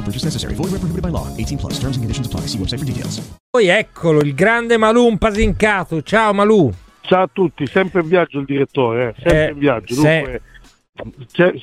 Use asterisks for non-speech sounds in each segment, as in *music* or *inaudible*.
No purchase necessary. Void where prohibited by law. 18 plus. Terms and conditions apply. See website for details. Poi eccolo, il grande Malù Pasincato. Ciao Malù. Ciao a tutti, sempre in viaggio il direttore, eh? sempre Eh, in viaggio. Dunque, se-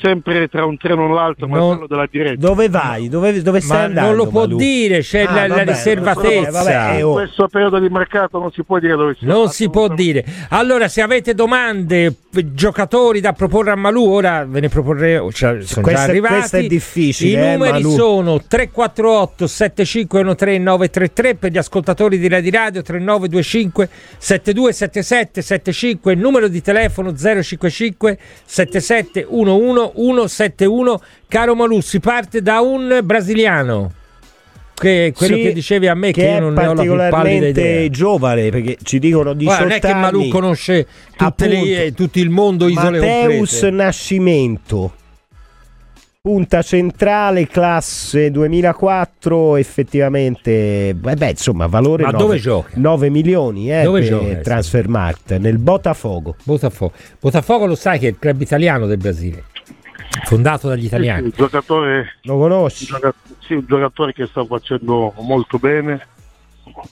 sempre tra un treno e l'altro, ma quello della diretta. Dove vai? Dove, dove stai Ma andando? non lo può Malù? dire, c'è Ah, la, la vabbè, riservatezza. vabbè, eh, In oh. questo periodo di mercato non si può dire dove si Non si può dire. Allora, se avete domande, giocatori da proporre a Malù, ora ve ne proporremo. Cioè, sono Questo già arrivati. questo è difficile, I eh, numeri Malù. sono 348 7513 933 per gli ascoltatori di Radio Radio 3925 7277 75 il numero di telefono 055 7711 171 caro Malù si parte da un brasiliano. Che quello Sì, che dicevi a me che, che io è non ne ho la più pallida idea. giovane perché ci dicono 18 Guarda, non è che Malù conosce le- tutto il mondo, isole comprese. Nascimento punta centrale classe 2004 effettivamente beh, insomma valore Ma 9, dove gioca? 9 milioni eh, Dove per gioca, sì. Transfermarkt nel Botafogo Botafogo. Botafogo lo sai che è il club italiano del Brasile, fondato dagli Sì, italiani. un giocatore, lo un conosci? gioca- sì, un giocatore che sta facendo molto bene,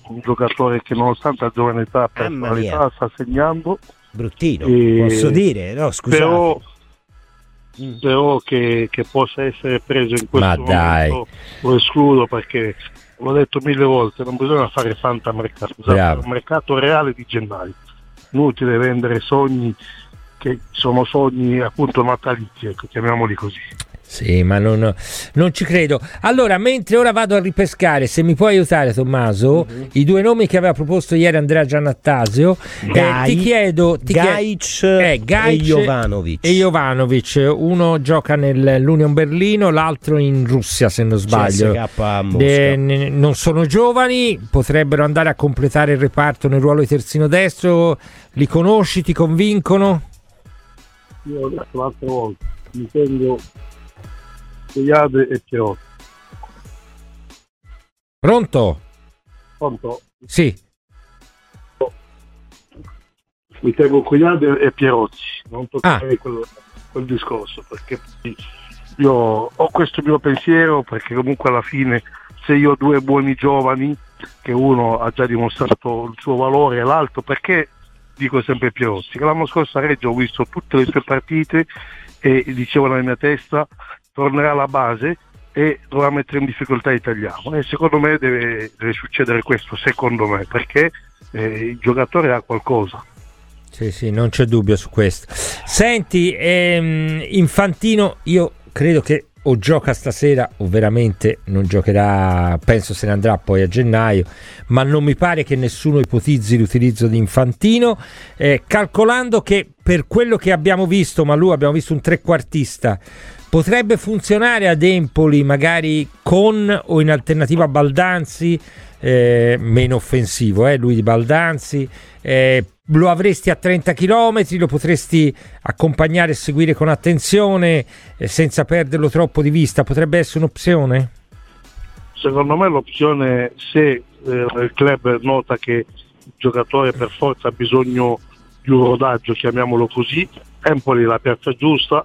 un giocatore che nonostante la giovane età, personalità, mia. sta segnando, bruttino Eh, posso dire no scusate però, Mm. però che, che possa essere preso in questo Ma dai. momento lo escludo perché l'ho detto mille volte, non bisogna fare fantamercato, bisogna fare un mercato reale di gennaio. Inutile vendere sogni che sono sogni appunto natalizi, ecco, chiamiamoli così. Sì, ma non, non ci credo. Allora, mentre ora vado a ripescare, se mi puoi aiutare, Tommaso, Mhm. i due nomi che aveva proposto ieri Andrea Giannattasio, eh, Gai- ti chiedo, ti Gaic eh, Gaic e Jovanovic e Jovanovic. Uno gioca nell'Union Berlino, l'altro in Russia, se non sbaglio. De- n- non sono giovani, potrebbero andare a completare il reparto nel ruolo di terzino destro. Li conosci, ti convincono? Io ho detto l'altra volta, mi tengo Cugliade e Pierotti. Pronto? Pronto? Sì. Mi tengo Cugliade e Pierotti, non toccare Ah. quel, quel discorso, perché io ho questo mio pensiero, perché comunque alla fine se io ho due buoni giovani, che uno ha già dimostrato il suo valore e l'altro, perché dico sempre Pierotti? Che l'anno scorso a Reggio ho visto tutte le sue partite e dicevo nella mia testa tornerà alla base e dovrà mettere in difficoltà l'italiano e secondo me deve, deve succedere questo, secondo me, perché eh, il giocatore ha qualcosa. Sì, sì, non c'è dubbio su questo. Senti, ehm, Infantino, io credo che o gioca stasera o veramente non giocherà, penso se ne andrà poi a gennaio, ma non mi pare che nessuno ipotizzi l'utilizzo di Infantino, eh, calcolando che per quello che abbiamo visto, ma lui abbiamo visto un trequartista, potrebbe funzionare ad Empoli magari con o in alternativa a Baldanzi, eh, meno offensivo, eh, lui di Baldanzi, eh, lo avresti a 30 km, lo potresti accompagnare e seguire con attenzione eh, senza perderlo troppo di vista, potrebbe essere un'opzione? Secondo me l'opzione, se eh, il club nota che il giocatore per forza ha bisogno di un rodaggio, chiamiamolo così, Empoli è la piazza giusta,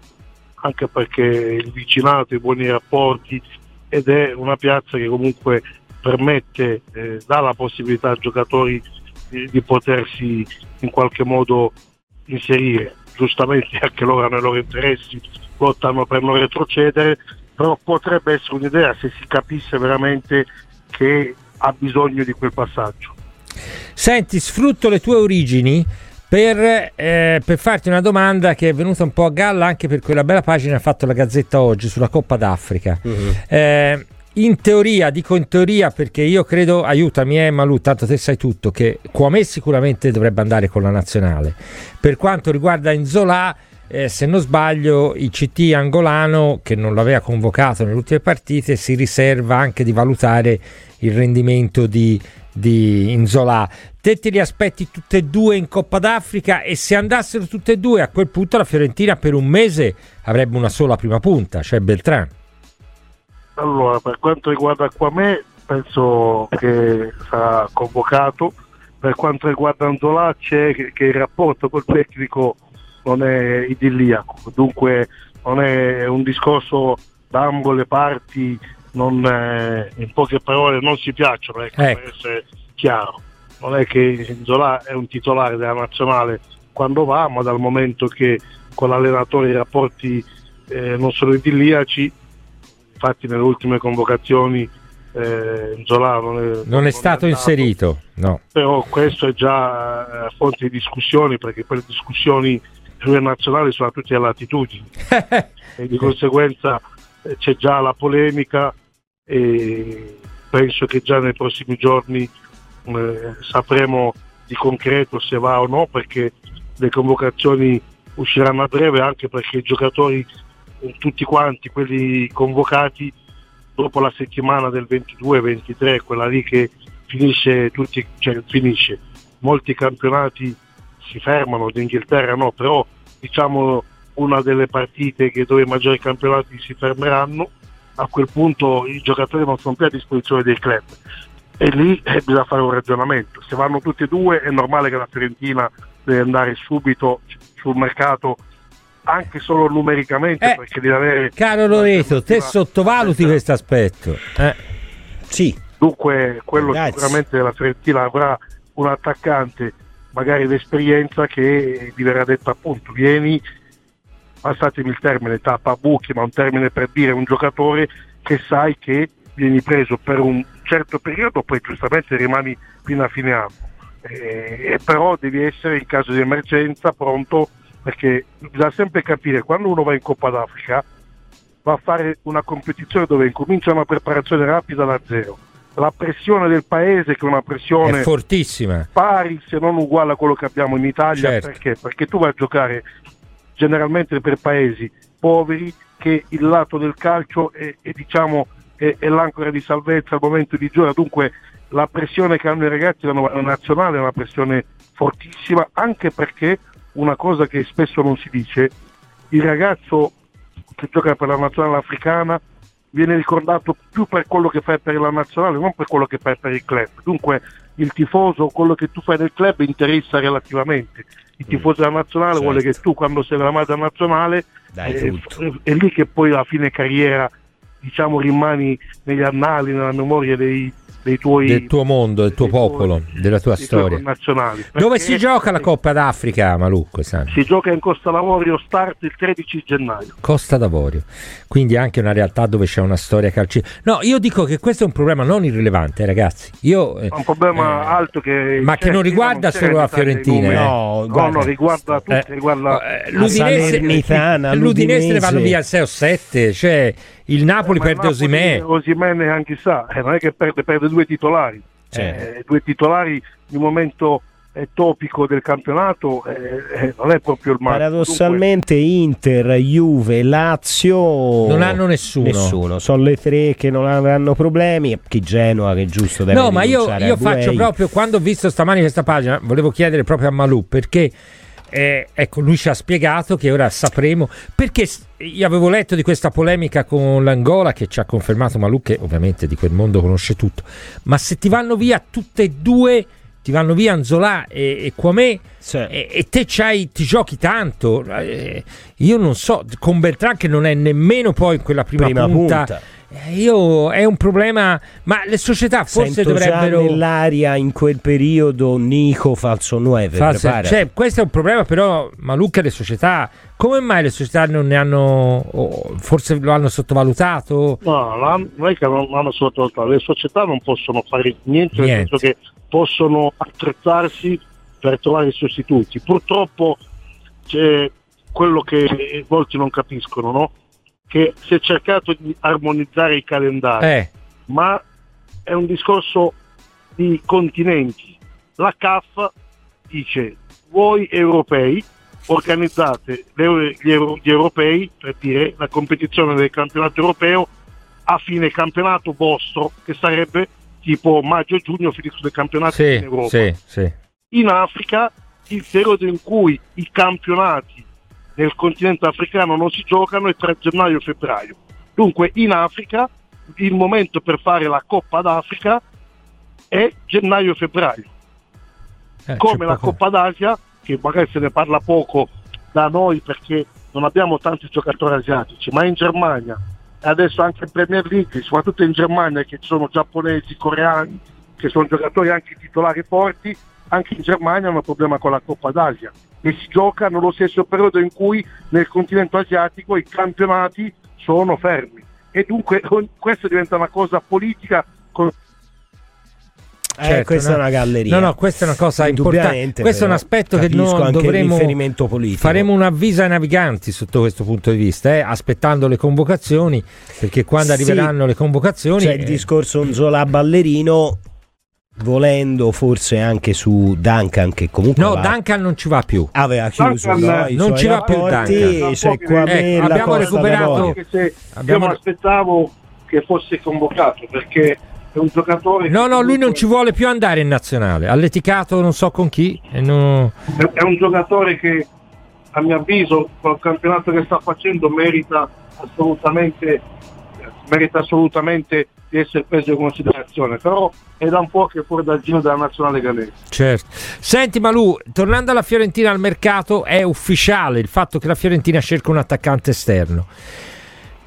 anche perché il vicinato, i buoni rapporti ed è una piazza che comunque permette, eh, dà la possibilità ai giocatori di, di potersi in qualche modo inserire. Giustamente *laughs* anche loro hanno i loro interessi, lottano per non retrocedere, però potrebbe essere un'idea se si capisse veramente che ha bisogno di quel passaggio. Senti, sfrutto le tue origini per, eh, per farti una domanda che è venuta un po' a galla anche per quella bella pagina che ha fatto la Gazzetta oggi sulla Coppa d'Africa. Eh, in teoria, dico in teoria perché io credo, aiutami eh Malù, tanto te sai tutto, che Kwame sicuramente dovrebbe andare con la nazionale. Per quanto riguarda Inzola, eh, se non sbaglio, il CT angolano, che non l'aveva convocato nelle ultime partite, si riserva anche di valutare il rendimento di, di Inzola. Te te li aspetti tutte e due in Coppa d'Africa e se andassero tutte e due a quel punto la Fiorentina per un mese avrebbe una sola prima punta, cioè Beltran. Allora, per quanto riguarda qua me, penso che sarà convocato. Per quanto riguarda Anzola, c'è che, che il rapporto col tecnico non è idilliaco, dunque non è un discorso da ambo le parti, non è- in poche parole non si piacciono, ecco, Ecco. per essere chiaro. Non è che Zola è un titolare della nazionale quando va, ma dal momento che con l'allenatore i rapporti eh, non sono idilliaci, infatti nelle ultime convocazioni eh, Zola non è, Non è stato andato inserito, no. però questo è già eh, fonte di discussioni perché poi le discussioni a livello nazionale sono a tutte le latitudini *laughs* e di conseguenza eh, c'è già la polemica e penso che già nei prossimi giorni eh, sapremo di concreto se va o no perché le convocazioni usciranno a breve anche perché i giocatori tutti quanti quelli convocati dopo la settimana del 22-23 quella lì che finisce tutti cioè finisce. Molti campionati si fermano d'Inghilterra no però diciamo una delle partite dove i maggiori campionati si fermeranno a quel punto i giocatori non sono più a disposizione dei club. E lì eh, bisogna fare un ragionamento. Se vanno tutti e due è normale che la Fiorentina deve andare subito sul mercato anche solo numericamente Eh, perché deve avere Caro Loreto, te sottovaluti questo aspetto. Eh. Sì, Dunque, quello Grazie. sicuramente la Fiorentina avrà un attaccante, magari d'esperienza, che gli verrà detto appunto, vieni, passatemi il termine, tappa a buchi, ma un termine per dire un giocatore che sai che vieni preso per un certo periodo, poi giustamente rimani fino a fine anno. Eh, però devi essere in caso di emergenza pronto perché bisogna sempre capire quando uno va in Coppa d'Africa va a fare una competizione dove incomincia una preparazione rapida da zero. La pressione del paese che è una È pressione fortissima. pari se non uguale a quello che abbiamo in Italia Certo. perché? Perché tu vai a giocare generalmente per paesi poveri che il lato del calcio è, è, diciamo è, è l'ancora di salvezza al momento di gioia dunque la pressione che hanno i ragazzi della nazionale è una pressione fortissima anche perché una cosa che spesso non si dice il ragazzo che gioca per la nazionale africana viene ricordato più per quello che fai per la nazionale, non per quello che fai per il club. Dunque il tifoso, quello che tu fai nel club interessa relativamente. Il tifoso della nazionale certo. vuole che tu quando sei nella maglia nazionale Dai eh, f- è lì che poi alla fine carriera diciamo rimani negli annali, nella memoria dei, dei tuoi Del tuo mondo, del tuo dei tuoi- popolo, della tua storia. Dove si gioca la Coppa d'Africa, Malù, quest'anno? Si gioca in Costa Lavorio, start il 13 gennaio. Costa d'Avorio, quindi anche una realtà dove c'è una storia calcistica. No, io dico che questo è un problema non irrilevante, eh, ragazzi. Io, eh, È un problema eh, alto che ma che non riguarda c'è solo la Fiorentina, eh. No, No, guarda. no, riguarda tutti, Eh, riguarda eh, La Salernitana, l'Udinese ne vanno l'Udinese. via 6 o 7, cioè il Napoli il perde Osimè. Osimè neanche sa, eh, non è che perde, perde due titolari. Certo. Eh, due titolari in un momento eh, topico del campionato eh, eh, non è proprio il male. Paradossalmente Inter, Juve, Lazio Non hanno nessuno. Nessuno, sono le tre che non avranno problemi. Chi Genoa che giusto deve No, ma io, io faccio proprio quando ho visto stamani questa pagina, volevo chiedere proprio a Malù perché. Eh, ecco, lui ci ha spiegato che ora sapremo perché io avevo letto di questa polemica con l'Angola che ci ha confermato Malù che ovviamente di quel mondo conosce tutto, ma se ti vanno via tutte e due, ti vanno via Anzola e, e Kwame Sì. e, e te c'hai, ti giochi tanto, eh, io non so, con Beltran che non è nemmeno poi in quella prima, Prima punta, punta. Eh, Io è un problema, ma le società forse Sento dovrebbero già nell'aria in quel periodo Nico falso 9 farsi- prepara. cioè, questo è un problema, però Malucca le società, come mai le società non ne hanno o forse lo hanno sottovalutato? No, la- non è che non hanno sottovalutato, le società non possono fare niente, nel Niente. senso che possono attrezzarsi per trovare i sostituti. Purtroppo c'è quello che molti non capiscono, no? Che si è cercato di armonizzare i calendari, Eh, ma è un discorso di continenti. La CAF dice voi europei organizzate gli, euro- gli europei, per dire la competizione del campionato europeo a fine campionato vostro, che sarebbe tipo maggio-giugno finito del campionato sì, in Europa. sì, sì. In Africa il periodo in cui i campionati nel continente africano non si giocano è tra gennaio e febbraio. Dunque in Africa il momento per fare la Coppa d'Africa è gennaio-febbraio Eh, come la poco- Coppa d'Asia, che magari se ne parla poco da noi perché non abbiamo tanti giocatori asiatici, ma in Germania e adesso anche in Premier League, soprattutto in Germania che ci sono giapponesi, coreani, che sono giocatori anche titolari forti, anche in Germania hanno un problema con la Coppa d'Asia e si gioca nello stesso periodo in cui nel continente asiatico i campionati sono fermi e dunque *laughs* questa diventa una cosa politica con Eh, Certo, questa no. è una galleria. No, no, questa è una cosa importante. Questo è un aspetto che noi il dovremo riferimento politico. faremo un avviso ai naviganti sotto questo punto di vista, eh, aspettando le convocazioni, perché quando Sì. arriveranno le convocazioni C'è il eh, discorso Nzola ballerino volendo forse anche su Duncan che comunque No, aveva- Duncan non ci va più. aveva chiuso Duncan, no, non ci va più Duncan. me, la abbiamo recuperato- se Abbiamo- io mi aspettavo che fosse convocato perché è un giocatore No, no, lui non ci vuole più andare in nazionale. Ha litigato non so con chi. E non- è un giocatore che a mio avviso col campionato che sta facendo merita assolutamente merita assolutamente di essere preso in considerazione però è da un po' che fuori dal giro della nazionale gallese Certo. Senti Malù, tornando alla Fiorentina al mercato, è ufficiale il fatto che la Fiorentina cerca un attaccante esterno.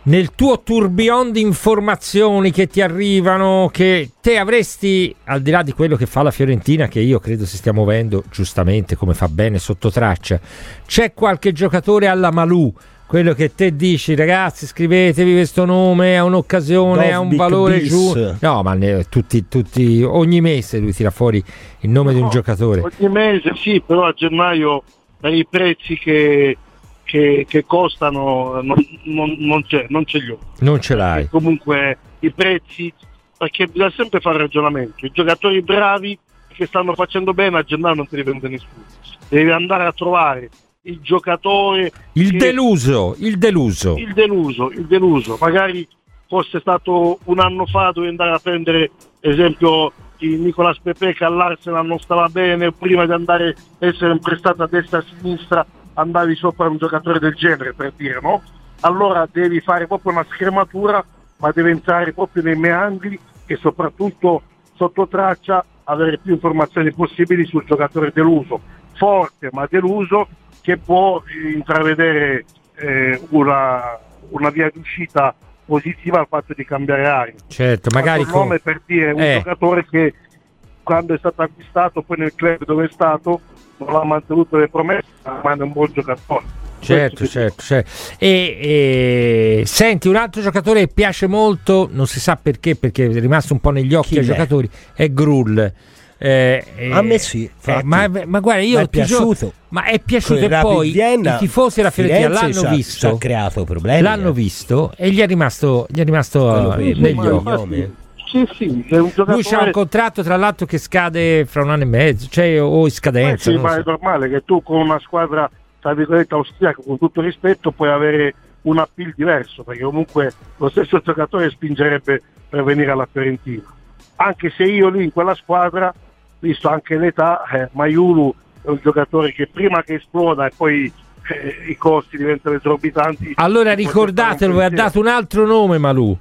Nel tuo tourbillon di informazioni che ti arrivano, che te avresti, al di là di quello che fa la Fiorentina, che io credo si stia muovendo giustamente come fa bene sotto traccia, c'è qualche giocatore alla Malù, quello che te dici, ragazzi, scrivetevi questo nome, è un'occasione, ha un valore Bis. giù. No, ma ne- tutti, tutti, ogni mese lui tira fuori il nome di un No, giocatore. ogni mese sì però a gennaio per i prezzi che, che- che costano non, non, non c'è, non ce li ho Non ce l'hai. comunque i prezzi perché bisogna sempre fare ragionamento i giocatori bravi che stanno facendo bene a gennaio non te li vende nessuno devi andare a trovare il giocatore Il che- deluso, il deluso. il deluso il deluso magari fosse stato un anno fa dovevi andare a prendere esempio di Nicolas Pepe che all'Arsenal non stava bene prima di andare a essere prestato a destra e a sinistra andavi sopra un giocatore del genere per dire no? allora devi fare proprio una scrematura ma deve entrare proprio nei meandri e soprattutto sotto traccia avere più informazioni possibili sul giocatore deluso forte ma deluso che può eh, intravedere eh, una, una via d'uscita positiva al fatto di cambiare aria Certo, magari il nome per dire un Eh. giocatore che quando è stato acquistato poi nel club dove è stato non ha mantenuto le promesse ma è un buon giocatore Certo, certo, certo. E, e- senti, un altro giocatore che piace molto, non si sa perché, perché è rimasto un po' negli occhi Chi ai è? giocatori, è Grull. Eh, eh, A me sì, eh, ma, ma guarda, io Ma è piaciuto. ma è piaciuto e poi Vienna, i tifosi della Fiorentina l'hanno ha- visto. ha creato problemi, L'hanno eh. visto e gli è rimasto, gli è rimasto eh, negli occhi. sì sì è un giocatore Lui c'ha un contratto tra l'altro che scade fra un anno e mezzo, cioè o in Eh scadenza. sì, non ma so. è normale che tu con una squadra tra virgolette austriaca con tutto rispetto puoi avere un appeal diverso perché comunque lo stesso giocatore spingerebbe per venire alla Fiorentina anche se io lì in quella squadra visto anche l'età eh, Maiulu è un giocatore che prima che esploda e poi eh, i costi diventano esorbitanti Allora si ricordatelo, ha dato un altro nome Malù,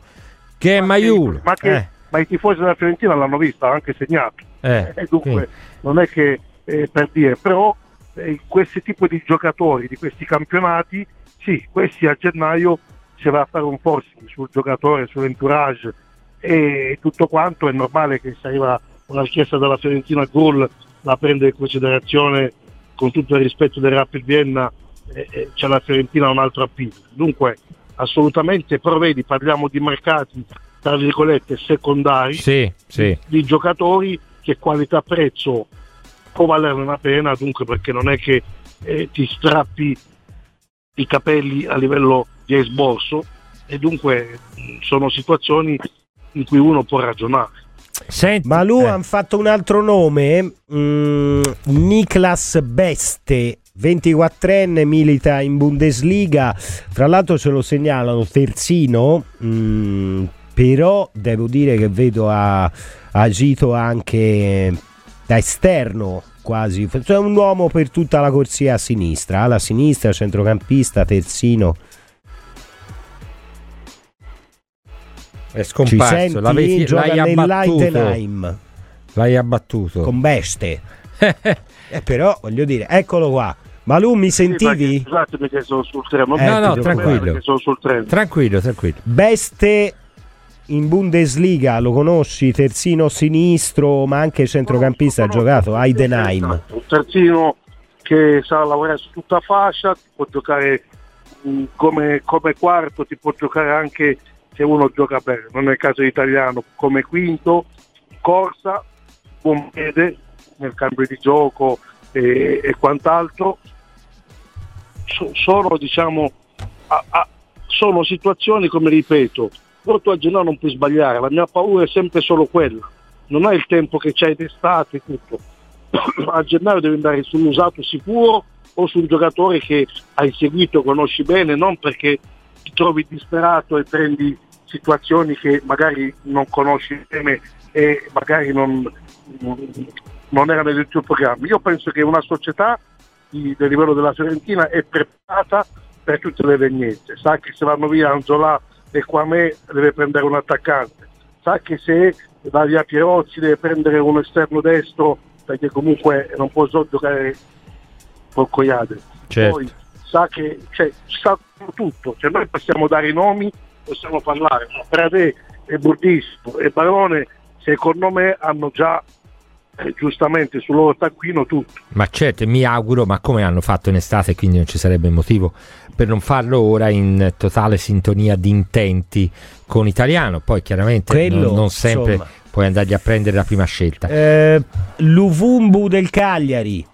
che è. Ma che- Maiul. ma, che- Eh, ma i tifosi della Fiorentina l'hanno vista, ha anche segnato eh, e dunque sì. non è che eh, per dire, però eh, questi tipi di giocatori di questi campionati, sì, questi a gennaio si va a fare un forcing sul giocatore, sull'entourage e tutto quanto, è normale che se arriva una richiesta dalla Fiorentina Gol la prende in considerazione con tutto il rispetto del Rapid Vienna e, e c'è la Fiorentina un altro appeal. Dunque assolutamente, però vedi, parliamo di mercati tra virgolette secondari Sì, sì. di giocatori che qualità-prezzo può valerne la pena, dunque perché non è che eh, ti strappi i capelli a livello di esborso e dunque sono situazioni in cui uno può ragionare. Senti, Ma lui eh, hanno fatto un altro nome, mm, Niklas Beste, 24enne, milita in Bundesliga, fra l'altro ce lo segnalano terzino, mm, però devo dire che vedo ha, agito anche da esterno quasi, cioè un uomo per tutta la corsia a sinistra, alla sinistra, centrocampista, terzino. È Ci scomparso. senti? L'avevi- Gioca l'hai abbattuto. L'hai abbattuto. con Beste. *laughs* Eh, però voglio dire, eccolo qua. Ma lui mi Sì, perché, sentivi? scusatemi che sono sul treno, Eh, no, no, tranquillo. sono sul treno. tranquillo, tranquillo. Beste in Bundesliga, lo conosci? Terzino sinistro, ma anche centrocampista, ha giocato a Heidenheim. Esatto, Un terzino che sa lavorare su tutta fascia, ti può giocare mh, come, come quarto, ti può giocare anche se uno gioca bene, non il caso italiano, come quinto, corsa, buon piede nel cambio di gioco e, e quant'altro. So- sono diciamo a- a- sono situazioni come ripeto, tu a gennaio non puoi sbagliare, la mia paura è sempre solo quella, non hai il tempo che c'hai d'estate e tutto. *coughs* a gennaio devi andare sull'usato sicuro o su un giocatore che hai seguito, conosci bene, non perché ti trovi disperato e prendi situazioni che magari non conosci bene e magari non, non erano nel tuo programma. Io penso che una società di- del livello della Fiorentina è preparata per tutte le evenienze, sa che se vanno via Anzola e Quame deve prendere un attaccante, sa che se va via Pierozzi deve prendere un esterno destro perché comunque non può giocare con Coiade. Certo. Poi sa che cioè, sa tutto, cioè, noi possiamo dare i nomi, possiamo parlare, ma Pradè e Burdisto e Barone secondo me hanno già eh, giustamente sul loro taccuino tutto. Ma certo, mi auguro, ma come hanno fatto in estate, quindi non ci sarebbe motivo per non farlo ora in totale sintonia di intenti con Italiano. Poi chiaramente Quello, non, non sempre insomma. puoi andargli a prendere la prima scelta. Eh, L'Uvumbu del Cagliari.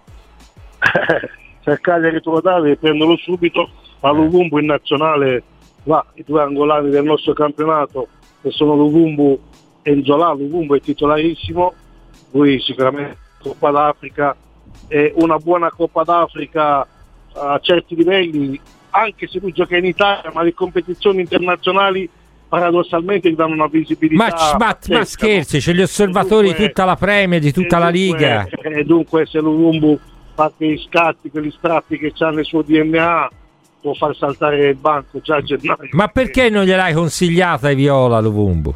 *laughs* il Cagliari dà devi prenderlo subito, Luvumbu in nazionale va, i due angolani del nostro campionato che sono Luvumbu e Nzola, Luvumbu è titolarissimo, lui sicuramente Coppa d'Africa e una buona Coppa d'Africa a certi livelli, anche se lui gioca in Italia, ma le competizioni internazionali paradossalmente gli danno una visibilità. Ma, ma- ma scherzi, c'è gli osservatori di tutta la Premier, di tutta e la Liga. E dunque se Luvumbu fa quei scatti, quegli strappi che c'ha nel suo DNA, può far saltare il banco già a gennaio. Ma perché non gliel'hai consigliata ai Viola Luvumbu?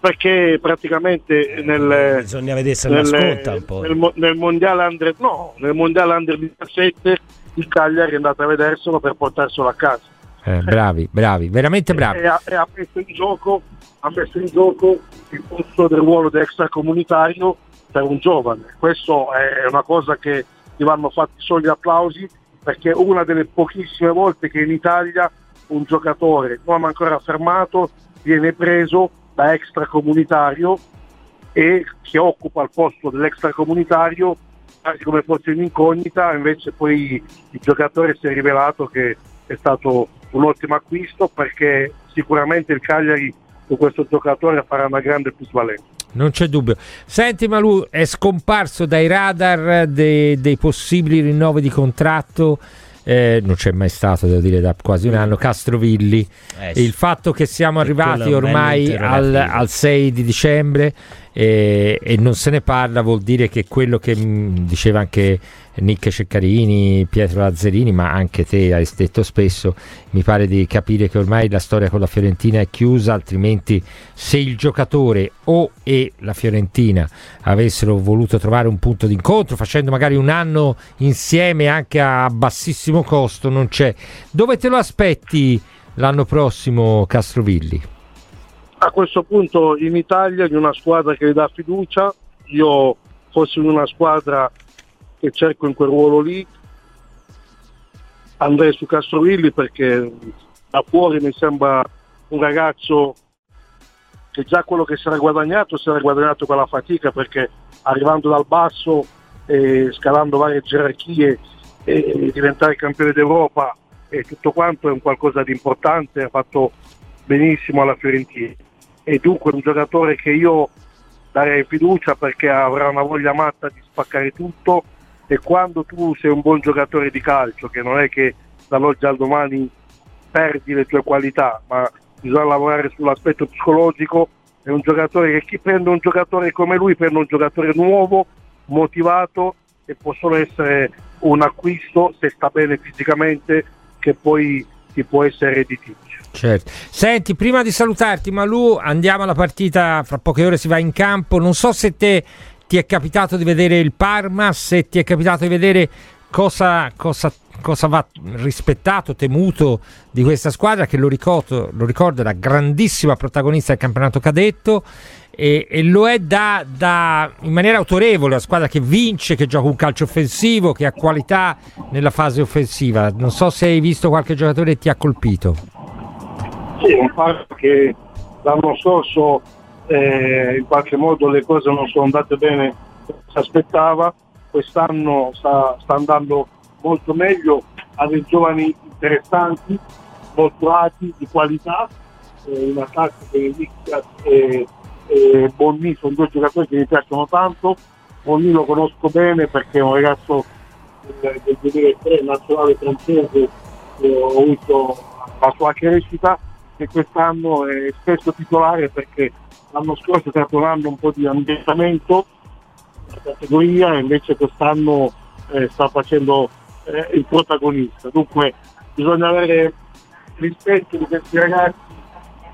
Perché praticamente nel, Bisogna vedere se l'ascolta un po'. nel, nel mondiale under, no, nel mondiale under 17 il Cagliari è andato a vederselo per portarselo a casa. Eh, bravi, bravi, veramente bravi. E ha, e ha messo in gioco, ha messo in gioco il posto del ruolo di extracomunitario per un giovane. Questo è una cosa che gli vanno fatti solo gli applausi perché è una delle pochissime volte che in Italia un giocatore non ancora fermato viene preso da extracomunitario e che occupa il posto dell'extracomunitario quasi come fosse un'incognita, invece poi il giocatore si è rivelato che è stato un ottimo acquisto perché sicuramente il Cagliari con questo giocatore farà una grande plusvalenza. Non c'è dubbio. Senti, Malù è scomparso dai radar dei, dei possibili rinnovi di contratto. eh, non c'è mai stato, devo dire, da quasi un anno. Castrovilli. Eh. Il fatto che siamo arrivati ormai al, al 6 di dicembre eh, e non se ne parla, vuol dire che quello che mh, diceva anche Nick Ceccarini, Pietro Lazzarini, ma anche te hai detto spesso, mi pare di capire che ormai la storia con la Fiorentina è chiusa, altrimenti se il giocatore o e la Fiorentina avessero voluto trovare un punto d'incontro, facendo magari un anno insieme anche a bassissimo costo, non c'è. Dove te lo aspetti l'anno prossimo Castrovilli? A questo punto in Italia di una squadra che gli dà fiducia, io fossi in una squadra che cerco in quel ruolo lì, andrei su Castrovilli perché da fuori mi sembra un ragazzo che già quello che si era guadagnato si era guadagnato con la fatica perché arrivando dal basso e scalando varie gerarchie e diventare campione d'Europa e tutto quanto è un qualcosa di importante, ha fatto benissimo alla Fiorentina e dunque un giocatore che io darei fiducia perché avrà una voglia matta di spaccare tutto. E quando tu sei un buon giocatore di calcio, che non è che dall'oggi al domani perdi le tue qualità, ma bisogna lavorare sull'aspetto psicologico, è un giocatore che chi prende un giocatore come lui prende un giocatore nuovo, motivato e può solo essere un acquisto se sta bene fisicamente che poi ti può essere redditizio. Certo. Senti, prima di salutarti Malù, andiamo alla partita, fra poche ore si va in campo, non so se te ti è capitato di vedere il Parma, se ti è capitato di vedere cosa, cosa, cosa va rispettato, temuto di questa squadra che lo ricordo, lo ricordo era grandissima protagonista del campionato cadetto e, e lo è da, da, in maniera autorevole, la squadra che vince, che gioca un calcio offensivo, che ha qualità nella fase offensiva. Non so se hai visto qualche giocatore che ti ha colpito. Sì, un Parma che l'anno scorso eh, in qualche modo le cose non sono andate bene come si aspettava, quest'anno sta, sta andando molto meglio, ha dei giovani interessanti, motivati, di qualità, eh, in attacco Benedicta e, e Bonni sono due giocatori che mi piacciono tanto, Bonni lo conosco bene perché è un ragazzo del, del 2003 nazionale francese, ho avuto la sua crescita e quest'anno è spesso titolare perché l'anno scorso è stato un anno un po' di ambientamento nella categoria e invece quest'anno eh, sta facendo eh, il protagonista. Dunque bisogna avere rispetto di questi ragazzi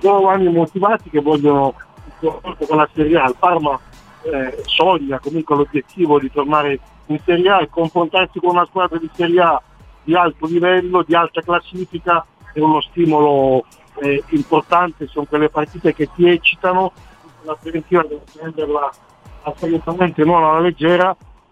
giovani motivati che vogliono confronto con la Serie A. Il Parma eh, sogna comunque l'obiettivo di tornare in Serie A e confrontarsi con una squadra di Serie A di alto livello, di alta classifica è uno stimolo eh, importante, sono quelle partite che ti eccitano, la Fiorentina deve prenderla assolutamente non alla leggera,